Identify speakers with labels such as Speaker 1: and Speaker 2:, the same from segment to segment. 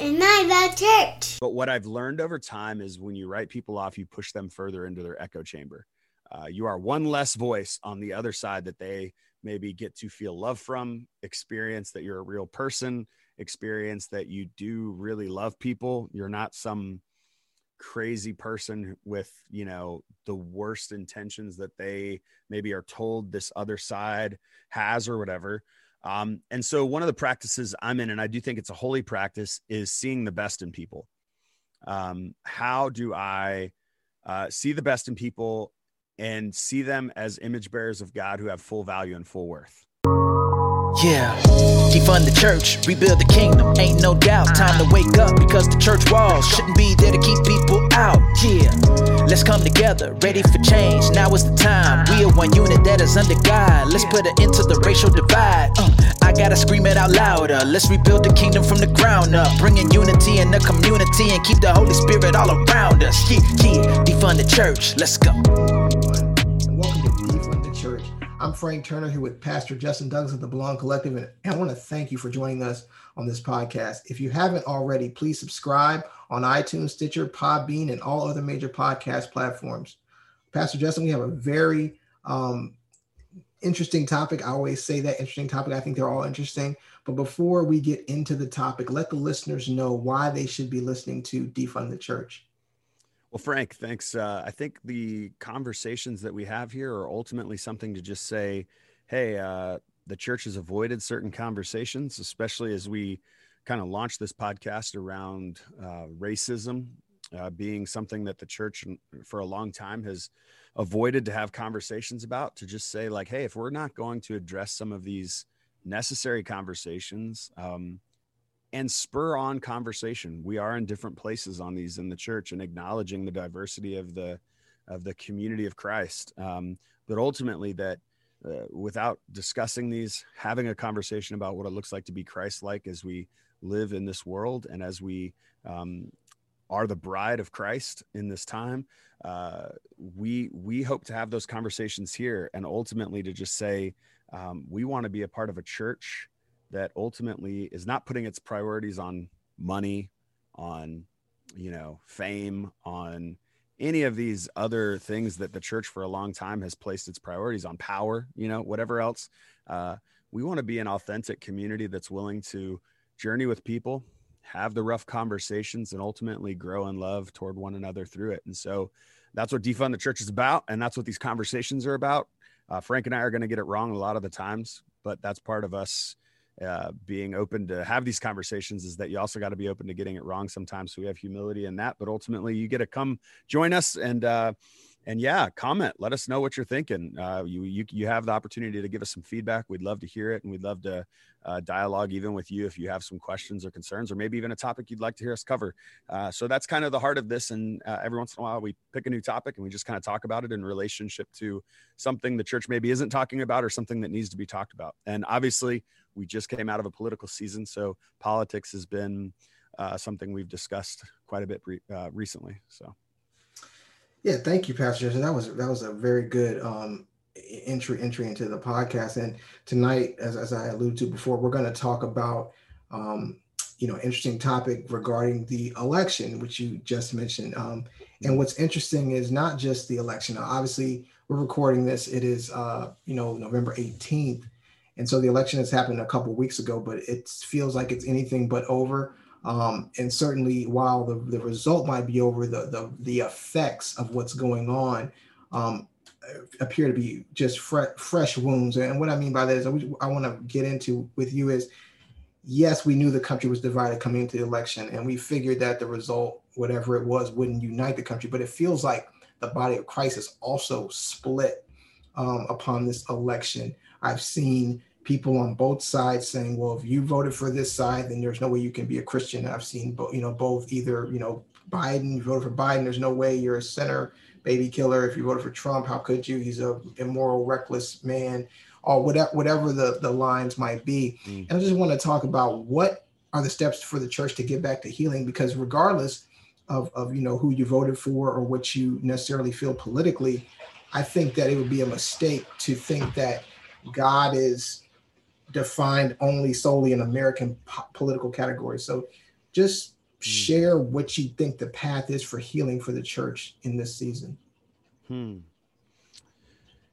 Speaker 1: and church.
Speaker 2: But what I've learned over time is when you write people off, you push them further into their echo chamber. Uh, you are one less voice on the other side that they maybe get to feel love from, experience that you're a real person, experience that you do really love people. You're not some crazy person with, you know, the worst intentions that they maybe are told this other side has or whatever. Um, and so one of the practices I'm in, and I do think it's a holy practice, is seeing the best in people. Um, how do I uh, see the best in people and see them as image bearers of God who have full value and full worth?
Speaker 3: Yeah, defund the church, rebuild the kingdom. Ain't no doubt, time to wake up because the church walls shouldn't be there to keep people out. Yeah, let's come together, ready for change. Now is the time. We are one unit that is under God. Let's put an end to the racial divide. Uh, I gotta scream it out louder. Let's rebuild the kingdom from the ground up, bringing unity in the community and keep the Holy Spirit all around us. Yeah, yeah, defund the church. Let's go.
Speaker 4: I'm Frank Turner here with Pastor Justin Douglas of the Belong Collective, and I want to thank you for joining us on this podcast. If you haven't already, please subscribe on iTunes, Stitcher, Podbean, and all other major podcast platforms. Pastor Justin, we have a very um, interesting topic. I always say that interesting topic. I think they're all interesting. But before we get into the topic, let the listeners know why they should be listening to Defund the Church.
Speaker 2: Well, Frank, thanks. Uh, I think the conversations that we have here are ultimately something to just say, hey, uh, the church has avoided certain conversations, especially as we kind of launch this podcast around uh, racism uh, being something that the church for a long time has avoided to have conversations about. To just say, like, hey, if we're not going to address some of these necessary conversations, um, and spur on conversation. We are in different places on these in the church and acknowledging the diversity of the of the community of Christ. Um, but ultimately, that uh, without discussing these, having a conversation about what it looks like to be Christ-like as we live in this world and as we um, are the bride of Christ in this time, uh, we we hope to have those conversations here and ultimately to just say um, we want to be a part of a church that ultimately is not putting its priorities on money, on you know fame, on any of these other things that the church for a long time has placed its priorities on power, you know, whatever else. Uh, we want to be an authentic community that's willing to journey with people, have the rough conversations, and ultimately grow in love toward one another through it. And so that's what defund the church is about. And that's what these conversations are about. Uh, Frank and I are going to get it wrong a lot of the times, but that's part of us uh, being open to have these conversations is that you also got to be open to getting it wrong sometimes. So we have humility in that, but ultimately you get to come join us and, uh, and yeah, comment. Let us know what you're thinking. Uh, you, you you have the opportunity to give us some feedback. We'd love to hear it, and we'd love to uh, dialogue even with you if you have some questions or concerns, or maybe even a topic you'd like to hear us cover. Uh, so that's kind of the heart of this. And uh, every once in a while, we pick a new topic and we just kind of talk about it in relationship to something the church maybe isn't talking about or something that needs to be talked about. And obviously, we just came out of a political season, so politics has been uh, something we've discussed quite a bit uh, recently. So,
Speaker 4: yeah, thank you, Pastor. That was that was a very good um, entry entry into the podcast. And tonight, as, as I alluded to before, we're going to talk about um, you know interesting topic regarding the election, which you just mentioned. Um, and what's interesting is not just the election. Now, obviously, we're recording this. It is uh, you know November eighteenth. And so the election has happened a couple weeks ago, but it feels like it's anything but over. Um, and certainly, while the, the result might be over, the, the, the effects of what's going on um, appear to be just fre- fresh wounds. And what I mean by that is, I, I want to get into with you is yes, we knew the country was divided coming into the election, and we figured that the result, whatever it was, wouldn't unite the country. But it feels like the body of Christ is also split um, upon this election. I've seen people on both sides saying, well, if you voted for this side, then there's no way you can be a Christian. I've seen, you know, both either, you know, Biden, you voted for Biden, there's no way you're a center baby killer. If you voted for Trump, how could you? He's a immoral, reckless man, or whatever, whatever the, the lines might be. Mm. And I just want to talk about what are the steps for the church to get back to healing, because regardless of, of, you know, who you voted for or what you necessarily feel politically, I think that it would be a mistake to think that God is defined only solely in American po- political categories. So just share what you think the path is for healing for the church in this season.
Speaker 2: Hmm.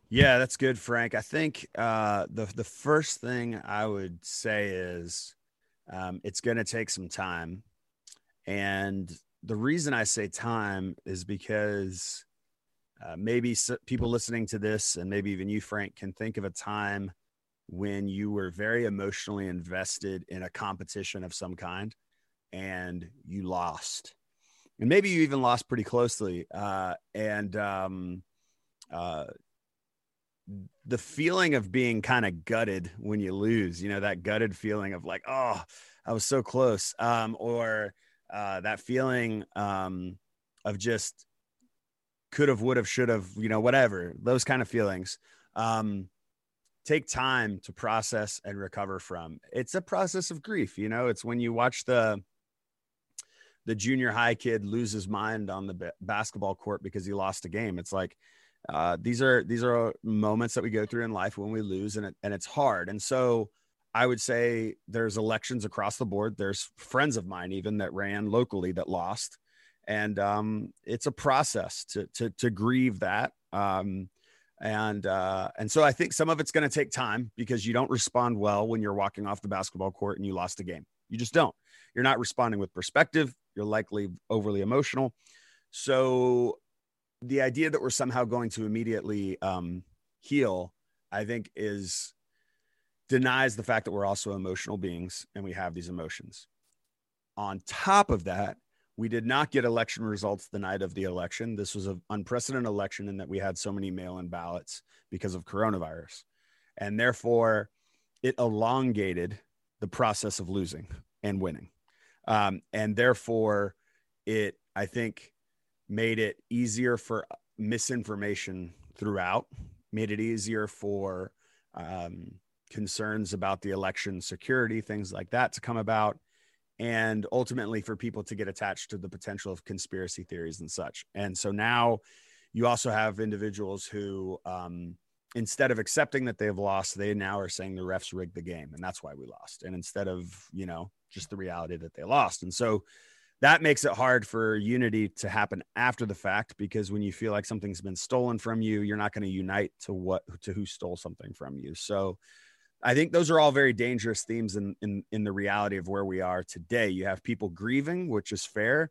Speaker 2: Yeah, that's good, Frank. I think uh, the the first thing I would say is um, it's going to take some time, and the reason I say time is because uh, maybe people listening to this, and maybe even you, Frank, can think of a time when you were very emotionally invested in a competition of some kind and you lost. And maybe you even lost pretty closely. Uh, and um, uh, the feeling of being kind of gutted when you lose, you know, that gutted feeling of like, oh, I was so close. Um, or uh, that feeling um, of just could have, would have, should have, you know, whatever, those kind of feelings. Um, take time to process and recover from. It's a process of grief, you know, it's when you watch the the junior high kid lose his mind on the b- basketball court because he lost a game. It's like uh, these are these are moments that we go through in life when we lose, and it, and it's hard. And so I would say there's elections across the board. There's friends of mine even that ran locally that lost, and um, it's a process to to to grieve that. Um, and uh, and so I think some of it's going to take time because you don't respond well when you're walking off the basketball court and you lost a game. You just don't. You're not responding with perspective. You're likely overly emotional. So the idea that we're somehow going to immediately um, heal, I think, is denies the fact that we're also emotional beings and we have these emotions. On top of that, we did not get election results the night of the election. This was an unprecedented election in that we had so many mail in ballots because of coronavirus. And therefore, it elongated the process of losing and winning. Um, and therefore, it, I think, made it easier for misinformation throughout, made it easier for um, concerns about the election security, things like that to come about and ultimately for people to get attached to the potential of conspiracy theories and such. And so now you also have individuals who, um, instead of accepting that they've lost, they now are saying the refs rigged the game and that's why we lost. And instead of, you know, just the reality that they lost. And so that makes it hard for unity to happen after the fact because when you feel like something's been stolen from you, you're not going to unite to what to who stole something from you. So I think those are all very dangerous themes in, in, in the reality of where we are today. You have people grieving, which is fair.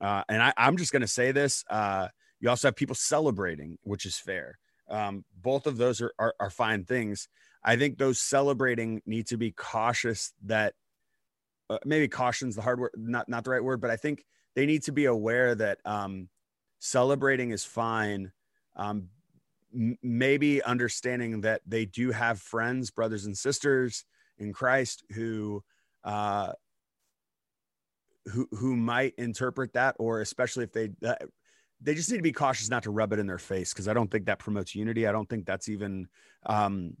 Speaker 2: Uh, and I, am just going to say this. Uh, you also have people celebrating, which is fair. Um, both of those are, are, are fine things. I think those celebrating need to be cautious that uh, maybe caution's the hard word, not, not the right word, but I think they need to be aware that um, celebrating is fine. Um, maybe understanding that they do have friends, brothers and sisters in Christ who uh, who who might interpret that, or especially if they uh, they just need to be cautious not to rub it in their face because I don't think that promotes unity. I don't think that's even um,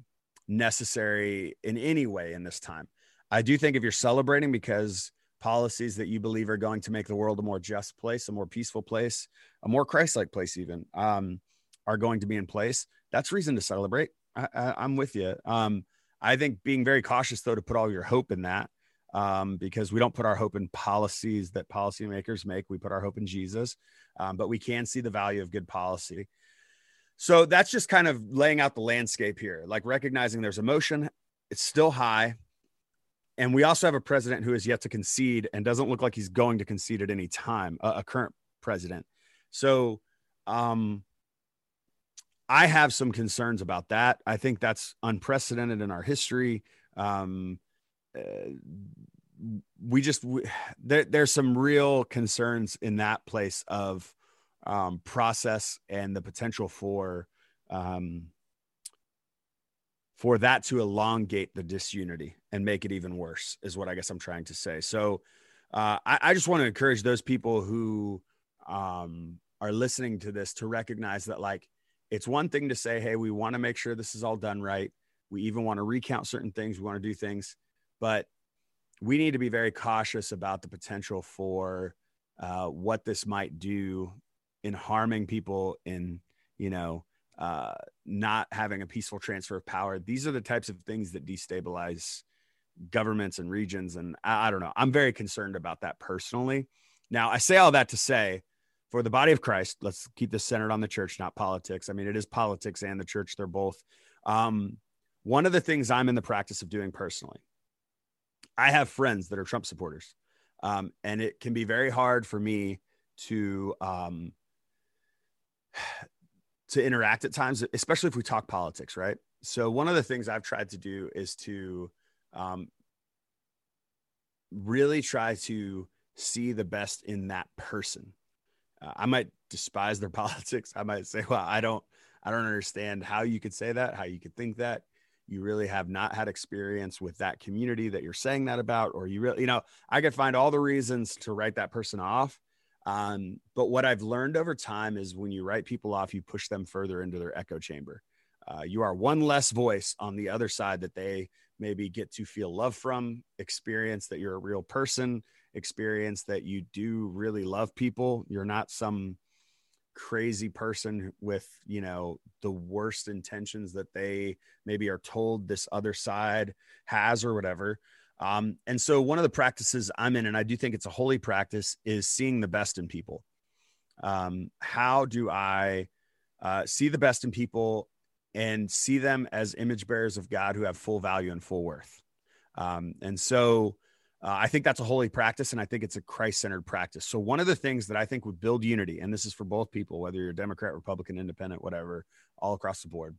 Speaker 2: necessary in any way in this time. I do think if you're celebrating because policies that you believe are going to make the world a more just place, a more peaceful place, a more Christ-like place, even. Um, are going to be in place, that's reason to celebrate. I, am with you. Um, I think being very cautious though to put all your hope in that, um, because we don't put our hope in policies that policymakers make. We put our hope in Jesus, um, but we can see the value of good policy. So that's just kind of laying out the landscape here, like recognizing there's emotion, it's still high. And we also have a president who is yet to concede and doesn't look like he's going to concede at any time, a, a current president. So, um, I have some concerns about that. I think that's unprecedented in our history. Um, uh, we just we, there, there's some real concerns in that place of um, process and the potential for um, for that to elongate the disunity and make it even worse is what I guess I'm trying to say. So uh, I, I, just want to encourage those people who um, are listening to this to recognize that like it's one thing to say, hey, we want to make sure this is all done right. We even want to recount certain things. We want to do things, but we need to be very cautious about the potential for uh, what this might do in harming people in, you know, uh, not having a peaceful transfer of power. These are the types of things that destabilize governments and regions. And I, I don't know. I'm very concerned about that personally. Now, I say all that to say, for the body of Christ, let's keep this centered on the church, not politics. I mean, it is politics and the church; they're both. Um, one of the things I'm in the practice of doing personally, I have friends that are Trump supporters, um, and it can be very hard for me to um, to interact at times, especially if we talk politics, right? So one of the things I've tried to do is to um, really try to see the best in that person. Uh, I might despise their politics. I might say, well, I don't, I don't understand how you could say that, how you could think that. You really have not had experience with that community that you're saying that about, or you really, you know, I could find all the reasons to write that person off. Um, but what I've learned over time is when you write people off, you push them further into their echo chamber. Uh, you are one less voice on the other side that they maybe get to feel love from, experience that you're a real person, experience that you do really love people. You're not some crazy person with, you know, the worst intentions that they maybe are told this other side has or whatever. Um, and so one of the practices I'm in, and I do think it's a holy practice, is seeing the best in people. Um, how do I uh, see the best in people and see them as image bearers of God who have full value and full worth. Um, and so uh, I think that's a holy practice, and I think it's a Christ centered practice. So, one of the things that I think would build unity, and this is for both people, whether you're Democrat, Republican, Independent, whatever, all across the board,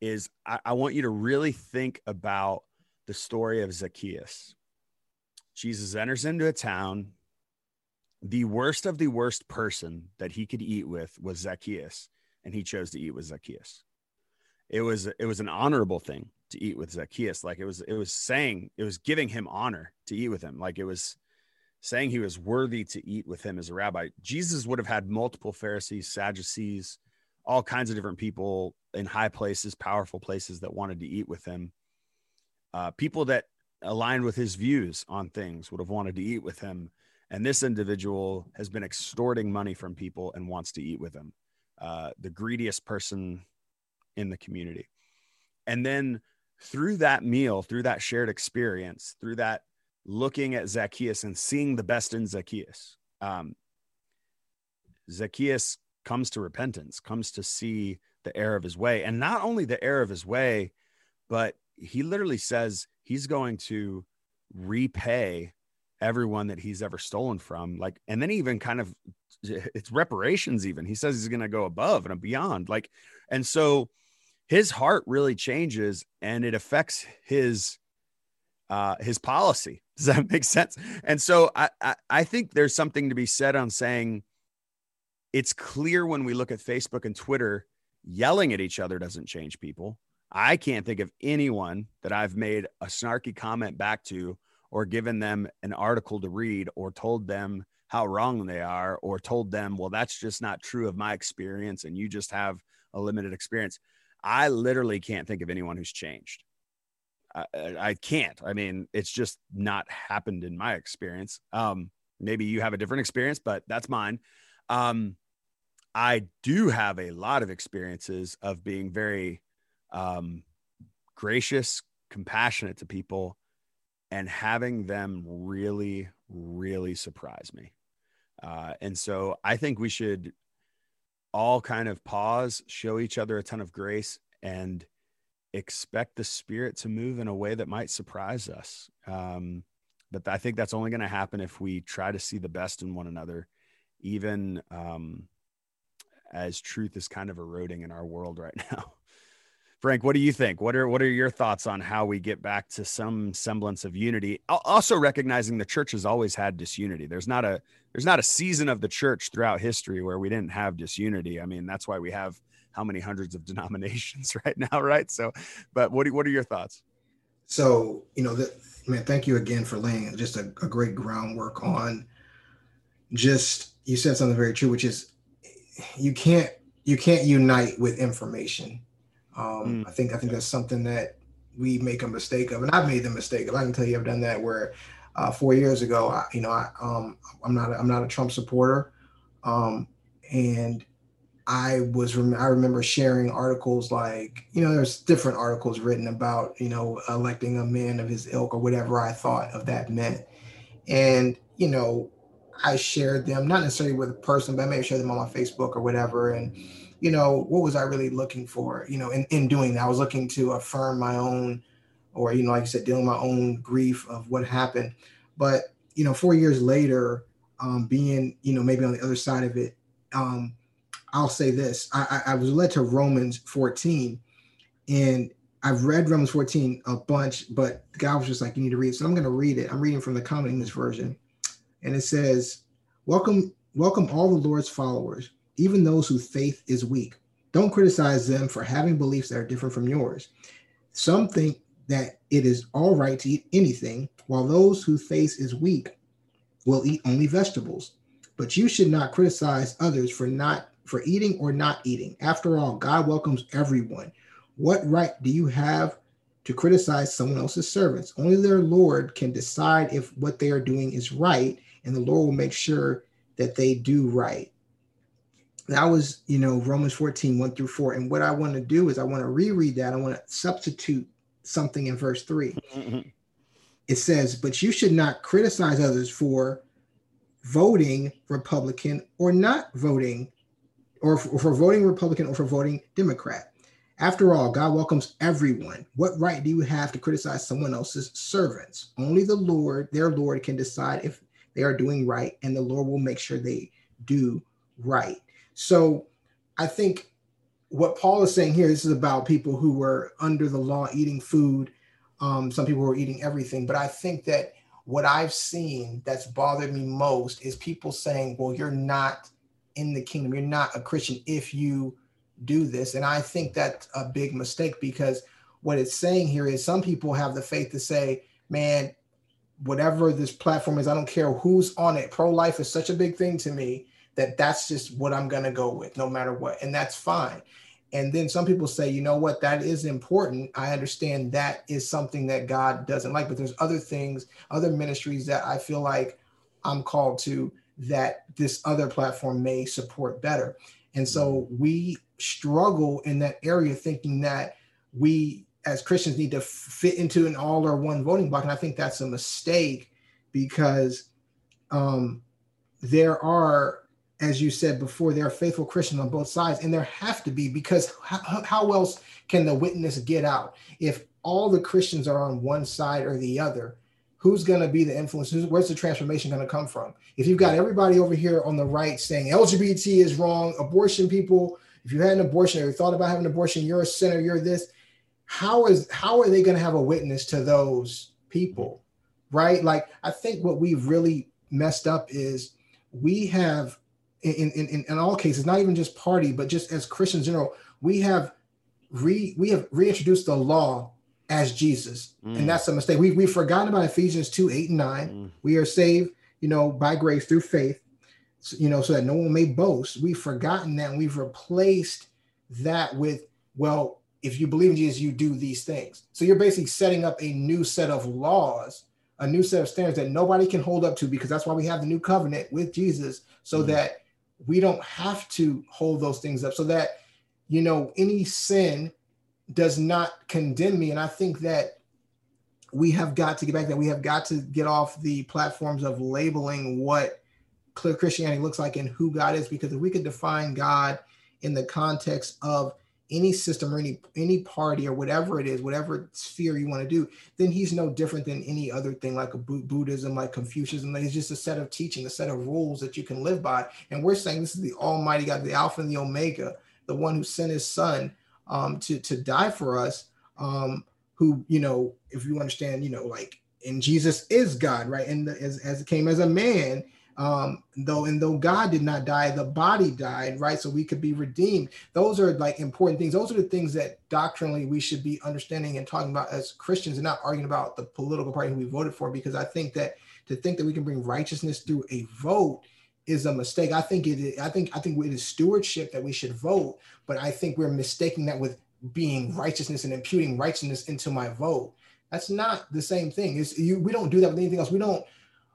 Speaker 2: is I, I want you to really think about the story of Zacchaeus. Jesus enters into a town. The worst of the worst person that he could eat with was Zacchaeus, and he chose to eat with Zacchaeus it was it was an honorable thing to eat with Zacchaeus. Like it was it was saying it was giving him honor to eat with him. Like it was saying he was worthy to eat with him as a rabbi. Jesus would have had multiple Pharisees, Sadducees, all kinds of different people in high places, powerful places that wanted to eat with him. Uh, people that aligned with his views on things would have wanted to eat with him. And this individual has been extorting money from people and wants to eat with him. Uh, the greediest person in the community. And then through that meal, through that shared experience, through that looking at Zacchaeus and seeing the best in Zacchaeus, um, Zacchaeus comes to repentance, comes to see the error of his way. And not only the error of his way, but he literally says he's going to repay everyone that he's ever stolen from. Like, and then even kind of it's reparations, even. He says he's going to go above and beyond. Like, and so his heart really changes and it affects his uh, his policy. Does that make sense? And so I, I, I think there's something to be said on saying it's clear when we look at Facebook and Twitter, yelling at each other doesn't change people. I can't think of anyone that I've made a snarky comment back to or given them an article to read or told them how wrong they are or told them, well, that's just not true of my experience and you just have a limited experience. I literally can't think of anyone who's changed. I, I can't. I mean, it's just not happened in my experience. Um, maybe you have a different experience, but that's mine. Um, I do have a lot of experiences of being very um, gracious, compassionate to people, and having them really, really surprise me. Uh, and so I think we should all kind of pause, show each other a ton of grace, and expect the spirit to move in a way that might surprise us. Um, but I think that's only going to happen if we try to see the best in one another, even um, as truth is kind of eroding in our world right now. Frank, what do you think? What are what are your thoughts on how we get back to some semblance of unity? Also recognizing the church has always had disunity. There's not a there's not a season of the church throughout history where we didn't have disunity. I mean, that's why we have how many hundreds of denominations right now, right? So, but what do, what are your thoughts?
Speaker 4: So, you know, the, man, thank you again for laying just a, a great groundwork on just you said something very true, which is you can't you can't unite with information um, mm. I think I think that's something that we make a mistake of, and I've made the mistake of. I can tell you, I've done that where uh, four years ago, I, you know, I, um, I'm not I'm not a Trump supporter, um, and I was I remember sharing articles like you know there's different articles written about you know electing a man of his ilk or whatever I thought of that meant, and you know I shared them not necessarily with a person but I may share them on my Facebook or whatever and you know what was I really looking for you know in, in doing that I was looking to affirm my own or you know like I said dealing with my own grief of what happened but you know four years later um, being you know maybe on the other side of it um, I'll say this. I, I, was led to Romans 14, and I've read Romans 14 a bunch, but God was just like, you need to read. So I'm going to read it. I'm reading from the Common English version. And it says, Welcome, welcome all the Lord's followers, even those whose faith is weak. Don't criticize them for having beliefs that are different from yours. Some think that it is all right to eat anything, while those whose faith is weak will eat only vegetables. But you should not criticize others for not for eating or not eating. After all, God welcomes everyone. What right do you have to criticize someone else's servants? Only their Lord can decide if what they are doing is right, and the Lord will make sure that they do right. That was, you know, Romans 14, 1 through 4. And what I want to do is I want to reread that. I want to substitute something in verse 3. Mm-hmm. It says, But you should not criticize others for voting Republican or not voting or for voting Republican or for voting Democrat. After all, God welcomes everyone. What right do you have to criticize someone else's servants? Only the Lord, their Lord, can decide if they are doing right, and the Lord will make sure they do right. So I think what Paul is saying here, this is about people who were under the law eating food. Um, some people were eating everything, but I think that what I've seen that's bothered me most is people saying, well, you're not in the kingdom. You're not a Christian if you do this. And I think that's a big mistake because what it's saying here is some people have the faith to say, man, whatever this platform is, I don't care who's on it. Pro life is such a big thing to me that that's just what I'm going to go with no matter what. And that's fine. And then some people say, you know what, that is important. I understand that is something that God doesn't like, but there's other things, other ministries that I feel like I'm called to that this other platform may support better. And so we struggle in that area thinking that we as Christians need to fit into an all or one voting bloc. And I think that's a mistake because um, there are, as you said before, there are faithful Christians on both sides, and there have to be because how, how else can the witness get out if all the Christians are on one side or the other? who's going to be the influence? Who's, where's the transformation going to come from? If you've got everybody over here on the right saying LGBT is wrong, abortion people, if you had an abortion or you thought about having an abortion, you're a sinner, you're this. How is how are they going to have a witness to those people? Right? Like I think what we've really messed up is we have in, in, in, in all cases, not even just party, but just as Christians in general, we have re we have reintroduced the law as Jesus. Mm. And that's a mistake. We, we've forgotten about Ephesians 2 8 and 9. Mm. We are saved, you know, by grace through faith, you know, so that no one may boast. We've forgotten that and we've replaced that with, well, if you believe in Jesus, you do these things. So you're basically setting up a new set of laws, a new set of standards that nobody can hold up to because that's why we have the new covenant with Jesus, so mm. that we don't have to hold those things up, so that, you know, any sin does not condemn me. And I think that we have got to get back that we have got to get off the platforms of labeling what clear Christianity looks like and who God is, because if we could define God in the context of any system or any any party or whatever it is, whatever sphere you want to do, then he's no different than any other thing like a Buddhism, like Confucianism. It's just a set of teaching, a set of rules that you can live by. And we're saying this is the Almighty God, the Alpha and the Omega, the one who sent His Son um, to to die for us. Um, who you know, if you understand, you know, like and Jesus is God, right? And as as it came as a man, um, though and though God did not die, the body died, right? So we could be redeemed. Those are like important things. Those are the things that doctrinally we should be understanding and talking about as Christians, and not arguing about the political party we voted for. Because I think that to think that we can bring righteousness through a vote is a mistake. I think it is, I think I think it is stewardship that we should vote, but I think we're mistaking that with being righteousness and imputing righteousness into my vote. That's not the same thing. It's you we don't do that with anything else. We don't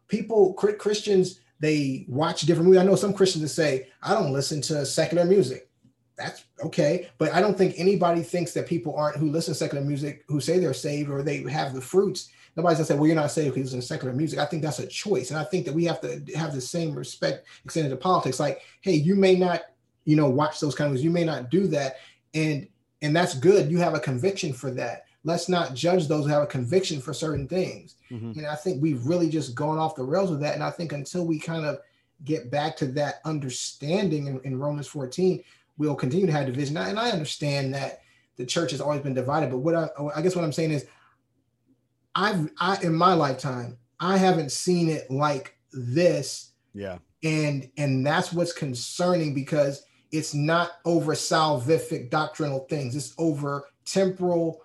Speaker 4: people Christians they watch different movies. I know some Christians that say, I don't listen to secular music. that's okay. But I don't think anybody thinks that people aren't who listen to secular music who say they're saved or they have the fruits. Nobody's gonna say, well, you're not saved because you listen to secular music. I think that's a choice. And I think that we have to have the same respect extended to politics. Like, hey, you may not, you know, watch those kind of you may not do that. And and that's good. You have a conviction for that. Let's not judge those who have a conviction for certain things. Mm-hmm. And I think we've really just gone off the rails with that. And I think until we kind of get back to that understanding in, in Romans 14, we'll continue to have division. And I understand that the church has always been divided, but what I, I guess what I'm saying is, I've I in my lifetime I haven't seen it like this.
Speaker 2: Yeah.
Speaker 4: And and that's what's concerning because it's not over salvific doctrinal things. It's over temporal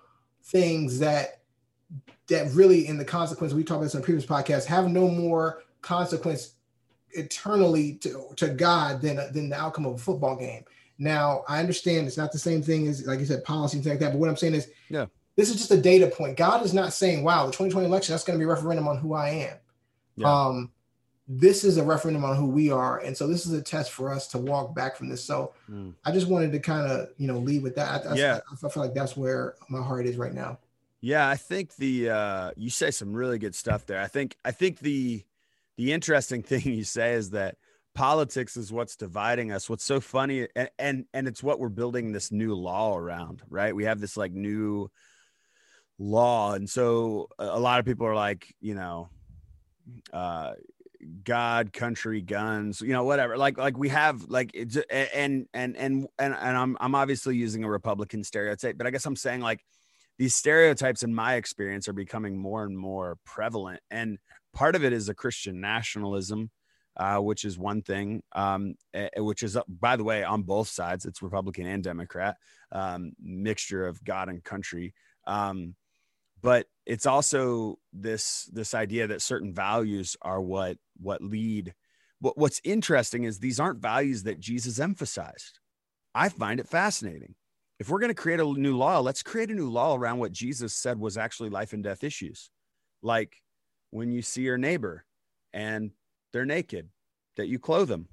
Speaker 4: things that that really in the consequence we talked about this in previous podcast have no more consequence eternally to, to God than than the outcome of a football game. Now, I understand it's not the same thing as, like you said, policy and things like that. But what I'm saying is,
Speaker 2: yeah,
Speaker 4: this is just a data point. God is not saying, wow, the 2020 election, that's going to be a referendum on who I am. Yeah. Um, this is a referendum on who we are. And so this is a test for us to walk back from this. So mm. I just wanted to kind of, you know, leave with that. I,
Speaker 2: yeah.
Speaker 4: I, I feel like that's where my heart is right now.
Speaker 2: Yeah. I think the, uh, you say some really good stuff there. I think, I think the, the interesting thing you say is that politics is what's dividing us what's so funny and, and and it's what we're building this new law around right we have this like new law and so a lot of people are like you know uh god country guns you know whatever like like we have like it's and and and and, and i'm i'm obviously using a republican stereotype but i guess i'm saying like these stereotypes in my experience are becoming more and more prevalent and part of it is a christian nationalism uh, which is one thing, um, which is, by the way, on both sides, it's Republican and Democrat, um, mixture of God and country. Um, but it's also this this idea that certain values are what what lead. What, what's interesting is these aren't values that Jesus emphasized. I find it fascinating. If we're going to create a new law, let's create a new law around what Jesus said was actually life and death issues, like when you see your neighbor and they're naked, that you clothe them.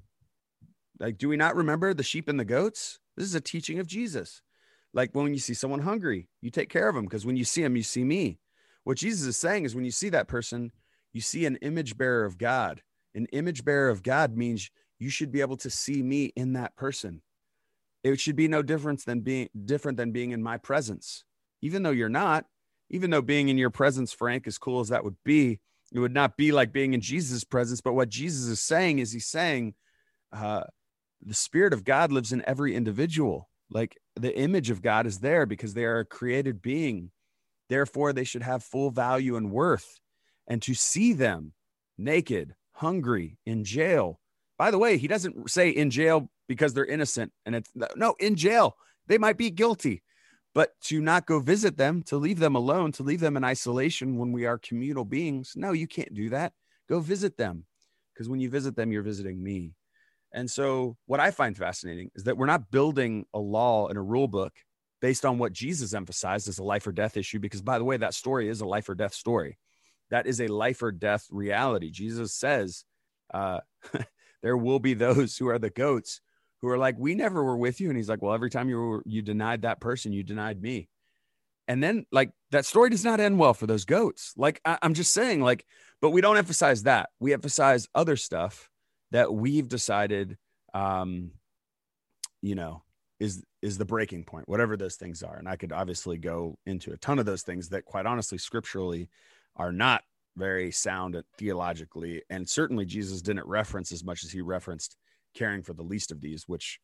Speaker 2: Like, do we not remember the sheep and the goats? This is a teaching of Jesus. Like when you see someone hungry, you take care of them because when you see them, you see me. What Jesus is saying is when you see that person, you see an image bearer of God. An image bearer of God means you should be able to see me in that person. It should be no difference than being different than being in my presence. Even though you're not, even though being in your presence, Frank, as cool as that would be, it would not be like being in Jesus' presence. But what Jesus is saying is he's saying uh, the Spirit of God lives in every individual. Like the image of God is there because they are a created being. Therefore, they should have full value and worth. And to see them naked, hungry, in jail. By the way, he doesn't say in jail because they're innocent and it's no, in jail. They might be guilty but to not go visit them, to leave them alone, to leave them in isolation when we are communal beings, no, you can't do that. Go visit them because when you visit them, you're visiting me. And so, what I find fascinating is that we're not building a law and a rule book based on what Jesus emphasized as a life or death issue. Because, by the way, that story is a life or death story. That is a life or death reality. Jesus says, uh, there will be those who are the goats who are like, "We never were with you," and he's like, "Well, every time you were, you denied that person, you denied me." And then, like, that story does not end well for those goats. Like, I, I'm just saying, like, but we don't emphasize that. We emphasize other stuff that we've decided, um, you know, is is the breaking point, whatever those things are. And I could obviously go into a ton of those things that, quite honestly, scripturally, are not very sound theologically, and certainly Jesus didn't reference as much as he referenced caring for the least of these, which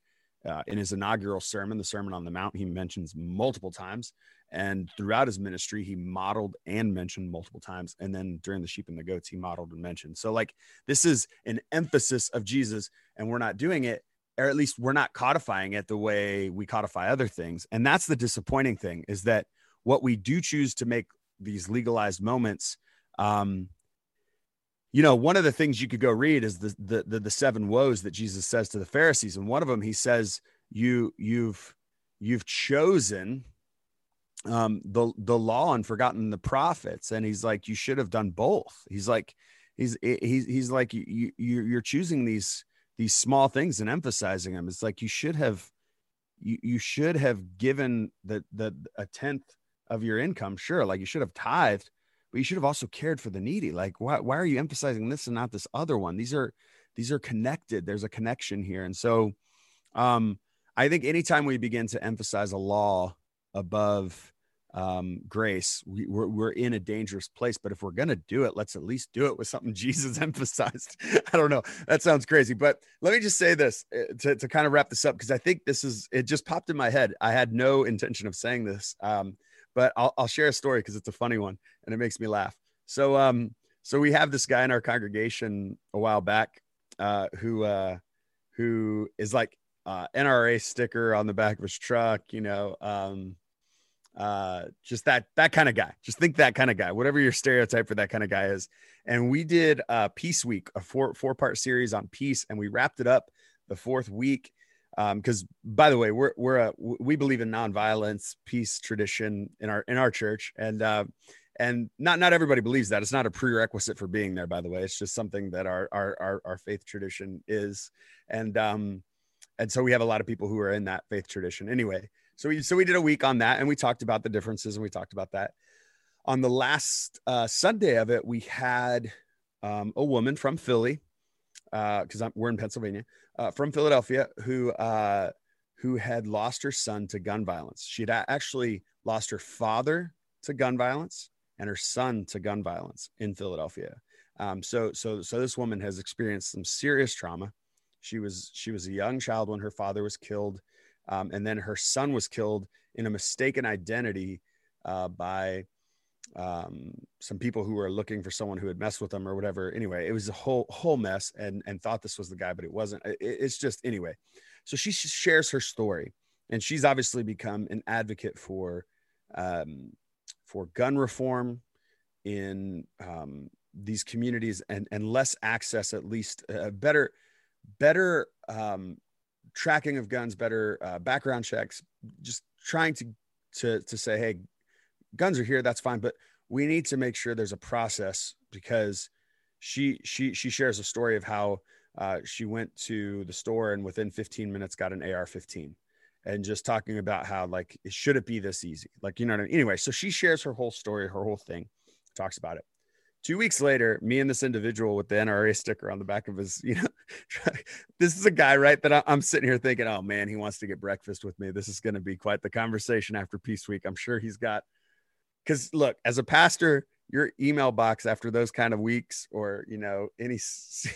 Speaker 2: uh, in his inaugural sermon, the Sermon on the Mount, he mentions multiple times. And throughout his ministry, he modeled and mentioned multiple times. And then during the sheep and the goats, he modeled and mentioned. So, like, this is an emphasis of Jesus, and we're not doing it, or at least we're not codifying it the way we codify other things. And that's the disappointing thing is that what we do choose to make these legalized moments um, you know, one of the things you could go read is the, the the the, seven woes that Jesus says to the Pharisees, and one of them he says, "You you've you've chosen um, the the law and forgotten the prophets," and he's like, "You should have done both." He's like, he's he's he's like, you, you you're choosing these these small things and emphasizing them. It's like you should have you, you should have given the the a tenth of your income sure like you should have tithed but you should have also cared for the needy like why, why are you emphasizing this and not this other one these are these are connected there's a connection here and so um i think anytime we begin to emphasize a law above um, grace, we, we're, we're in a dangerous place. But if we're going to do it, let's at least do it with something Jesus emphasized. I don't know. That sounds crazy. But let me just say this uh, to, to kind of wrap this up, because I think this is, it just popped in my head. I had no intention of saying this, um, but I'll, I'll share a story because it's a funny one and it makes me laugh. So, um, so we have this guy in our congregation a while back uh, who, uh, who is like uh, NRA sticker on the back of his truck, you know, um, uh just that that kind of guy. Just think that kind of guy whatever your stereotype for that kind of guy is. And we did uh peace week a four four part series on peace and we wrapped it up the fourth week um because by the way we're we're a we believe in nonviolence peace tradition in our in our church. And uh and not not everybody believes that. It's not a prerequisite for being there by the way. It's just something that our our our, our faith tradition is. And um and so we have a lot of people who are in that faith tradition. Anyway so we so we did a week on that, and we talked about the differences, and we talked about that. On the last uh, Sunday of it, we had um, a woman from Philly, because uh, we're in Pennsylvania, uh, from Philadelphia, who uh, who had lost her son to gun violence. She had actually lost her father to gun violence and her son to gun violence in Philadelphia. Um, so so so this woman has experienced some serious trauma. She was she was a young child when her father was killed um, and then her son was killed in a mistaken identity uh, by um, some people who were looking for someone who had messed with them or whatever. Anyway, it was a whole whole mess, and and thought this was the guy, but it wasn't. It, it's just anyway. So she shares her story, and she's obviously become an advocate for um, for gun reform in um, these communities and and less access, at least uh, better better um, tracking of guns, better uh, background checks, just trying to to to say, hey, guns are here, that's fine, but we need to make sure there's a process because she she she shares a story of how uh, she went to the store and within 15 minutes got an AR-15 and just talking about how like should it be this easy like you know what I mean? anyway so she shares her whole story her whole thing talks about it Two weeks later, me and this individual with the NRA sticker on the back of his, you know, this is a guy, right? That I'm sitting here thinking, oh man, he wants to get breakfast with me. This is going to be quite the conversation after Peace Week. I'm sure he's got, because look, as a pastor, your email box after those kind of weeks or, you know, any,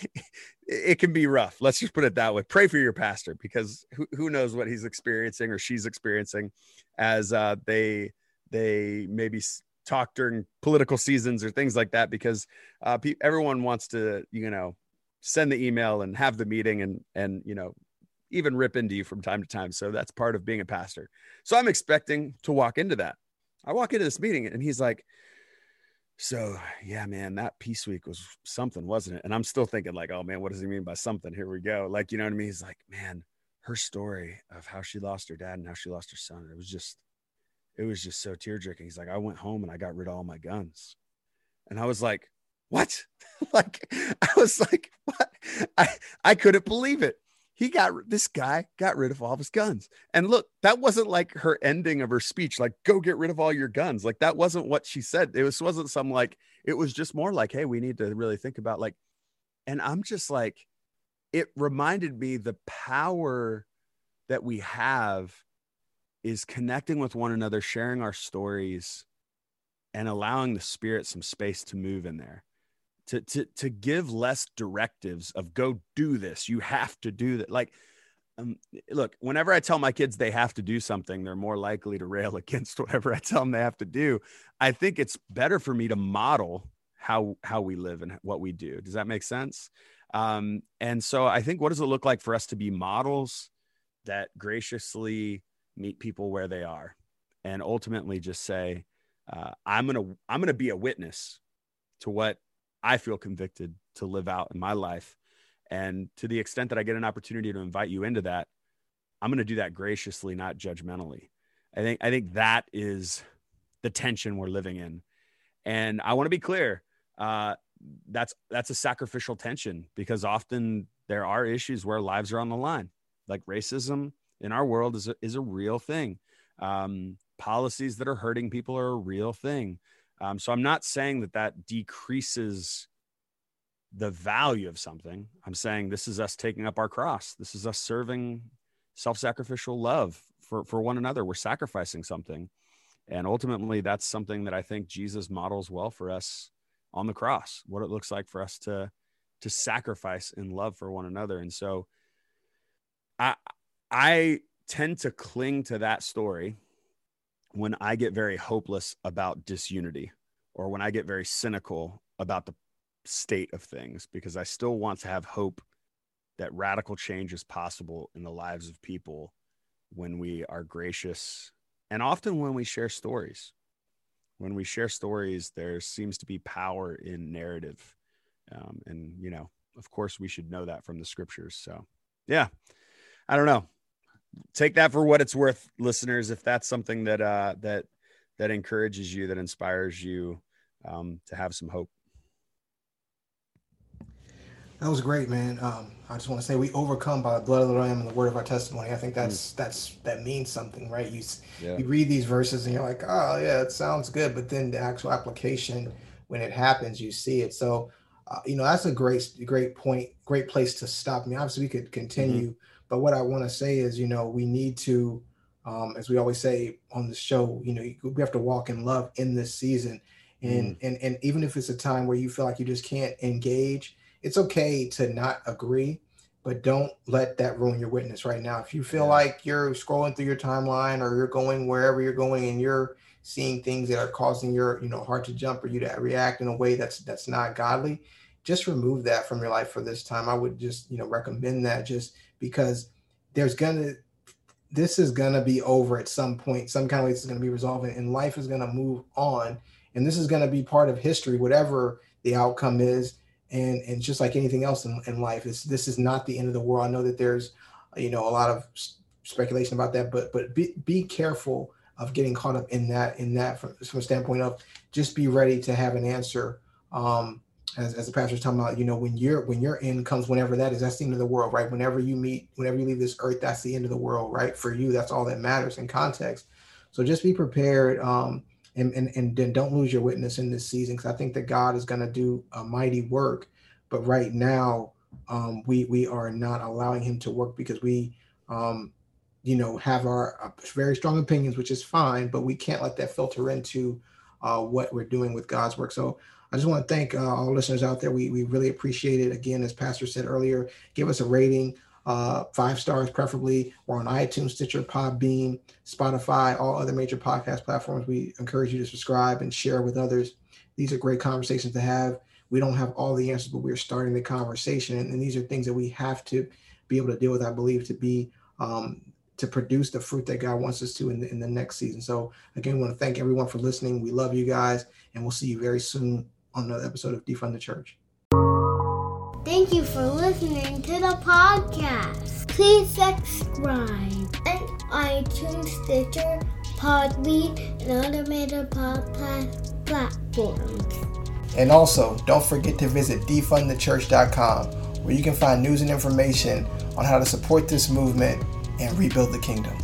Speaker 2: it can be rough. Let's just put it that way. Pray for your pastor because who, who knows what he's experiencing or she's experiencing as uh, they, they maybe talk during political seasons or things like that because uh, pe- everyone wants to you know send the email and have the meeting and and you know even rip into you from time to time so that's part of being a pastor so i'm expecting to walk into that i walk into this meeting and he's like so yeah man that peace week was something wasn't it and i'm still thinking like oh man what does he mean by something here we go like you know what i mean he's like man her story of how she lost her dad and how she lost her son it was just it was just so tear jerking. He's like, I went home and I got rid of all my guns. And I was like, what? like, I was like, what? I, I couldn't believe it. He got this guy got rid of all of his guns. And look, that wasn't like her ending of her speech, like, go get rid of all your guns. Like, that wasn't what she said. It was, wasn't some like, it was just more like, hey, we need to really think about like, and I'm just like, it reminded me the power that we have is connecting with one another, sharing our stories, and allowing the spirit some space to move in there. To, to, to give less directives of go do this you have to do that. Like um, look whenever i tell my kids they have to do something they're more likely to rail against whatever i tell them they have to do. I think it's better for me to model how how we live and what we do. Does that make sense? Um, and so i think what does it look like for us to be models that graciously meet people where they are and ultimately just say uh, i'm gonna i'm gonna be a witness to what i feel convicted to live out in my life and to the extent that i get an opportunity to invite you into that i'm gonna do that graciously not judgmentally i think i think that is the tension we're living in and i want to be clear uh, that's that's a sacrificial tension because often there are issues where lives are on the line like racism in our world is a, is a real thing. Um, policies that are hurting people are a real thing. Um, so I'm not saying that that decreases the value of something. I'm saying this is us taking up our cross. This is us serving self-sacrificial love for, for one another. We're sacrificing something. And ultimately, that's something that I think Jesus models well for us on the cross, what it looks like for us to to sacrifice in love for one another. And so I I tend to cling to that story when I get very hopeless about disunity or when I get very cynical about the state of things because I still want to have hope that radical change is possible in the lives of people when we are gracious and often when we share stories. When we share stories, there seems to be power in narrative. Um, and, you know, of course, we should know that from the scriptures. So, yeah, I don't know. Take that for what it's worth, listeners. If that's something that, uh, that, that encourages you, that inspires you um, to have some hope.
Speaker 4: That was great, man. Um, I just want to say we overcome by the blood of the Lamb and the word of our testimony. I think that's mm. that's that means something, right? You yeah. you read these verses and you're like, oh yeah, it sounds good, but then the actual application when it happens, you see it. So, uh, you know, that's a great great point, great place to stop. I mean, obviously we could continue, mm-hmm. But what I want to say is, you know, we need to, um, as we always say on the show, you know, we have to walk in love in this season, and mm. and and even if it's a time where you feel like you just can't engage it's okay to not agree, but don't let that ruin your witness right now. If you feel yeah. like you're scrolling through your timeline or you're going wherever you're going and you're seeing things that are causing your, you know, heart to jump or you to react in a way that's that's not godly, just remove that from your life for this time. I would just, you know, recommend that just because there's gonna this is gonna be over at some point. Some kind of way this is gonna be resolved and life is gonna move on. And this is gonna be part of history, whatever the outcome is and and just like anything else in, in life is this is not the end of the world i know that there's you know a lot of speculation about that but but be, be careful of getting caught up in that in that from, from a standpoint of just be ready to have an answer um as, as the pastor's talking about you know when your when your end comes whenever that is that's the end of the world right? Whenever you meet whenever you leave this earth that's the end of the world right? For you that's all that matters in context. So just be prepared um and and, and don't lose your witness in this season because I think that God is going to do a mighty work. But right now, um, we we are not allowing Him to work because we, um, you know, have our uh, very strong opinions, which is fine, but we can't let that filter into uh, what we're doing with God's work. So I just want to thank uh, all listeners out there. We we really appreciate it. Again, as Pastor said earlier, give us a rating uh, five stars preferably. We're on iTunes, Stitcher, Podbean, Spotify, all other major podcast platforms. We encourage you to subscribe and share with others. These are great conversations to have. We don't have all the answers, but we're starting the conversation, and, and these are things that we have to be able to deal with. I believe to be um, to produce the fruit that God wants us to in the, in the next season. So again, we want to thank everyone for listening. We love you guys, and we'll see you very soon on another episode of Defund the Church.
Speaker 1: Thank you for listening to the podcast. Please subscribe on iTunes, Stitcher, Podbean, and other major podcast platforms.
Speaker 4: And also, don't forget to visit defundthechurch.com where you can find news and information on how to support this movement and rebuild the kingdom.